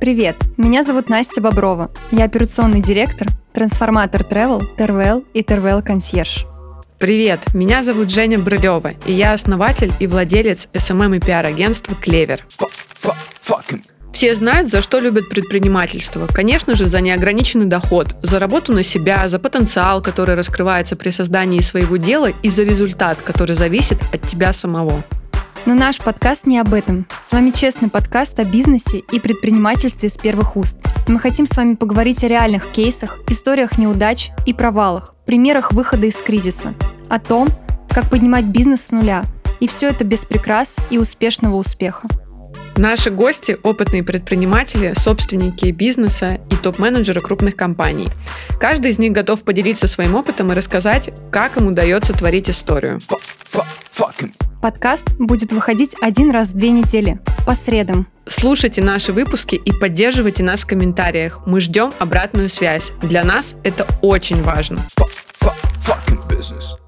Привет, меня зовут Настя Боброва. Я операционный директор, трансформатор Travel, Terwell и Terwell Concierge. Привет, меня зовут Женя Брылева, и я основатель и владелец SMM и пиар-агентства «Клевер». Все знают, за что любят предпринимательство. Конечно же, за неограниченный доход, за работу на себя, за потенциал, который раскрывается при создании своего дела и за результат, который зависит от тебя самого. Но наш подкаст не об этом. С вами честный подкаст о бизнесе и предпринимательстве с первых уст. Мы хотим с вами поговорить о реальных кейсах, историях неудач и провалах, примерах выхода из кризиса, о том, как поднимать бизнес с нуля. И все это без прикрас и успешного успеха. Наши гости – опытные предприниматели, собственники бизнеса и топ-менеджеры крупных компаний. Каждый из них готов поделиться своим опытом и рассказать, как им удается творить историю. Подкаст будет выходить один раз в две недели, по средам. Слушайте наши выпуски и поддерживайте нас в комментариях. Мы ждем обратную связь. Для нас это очень важно. Fuck, fuck, fucking business.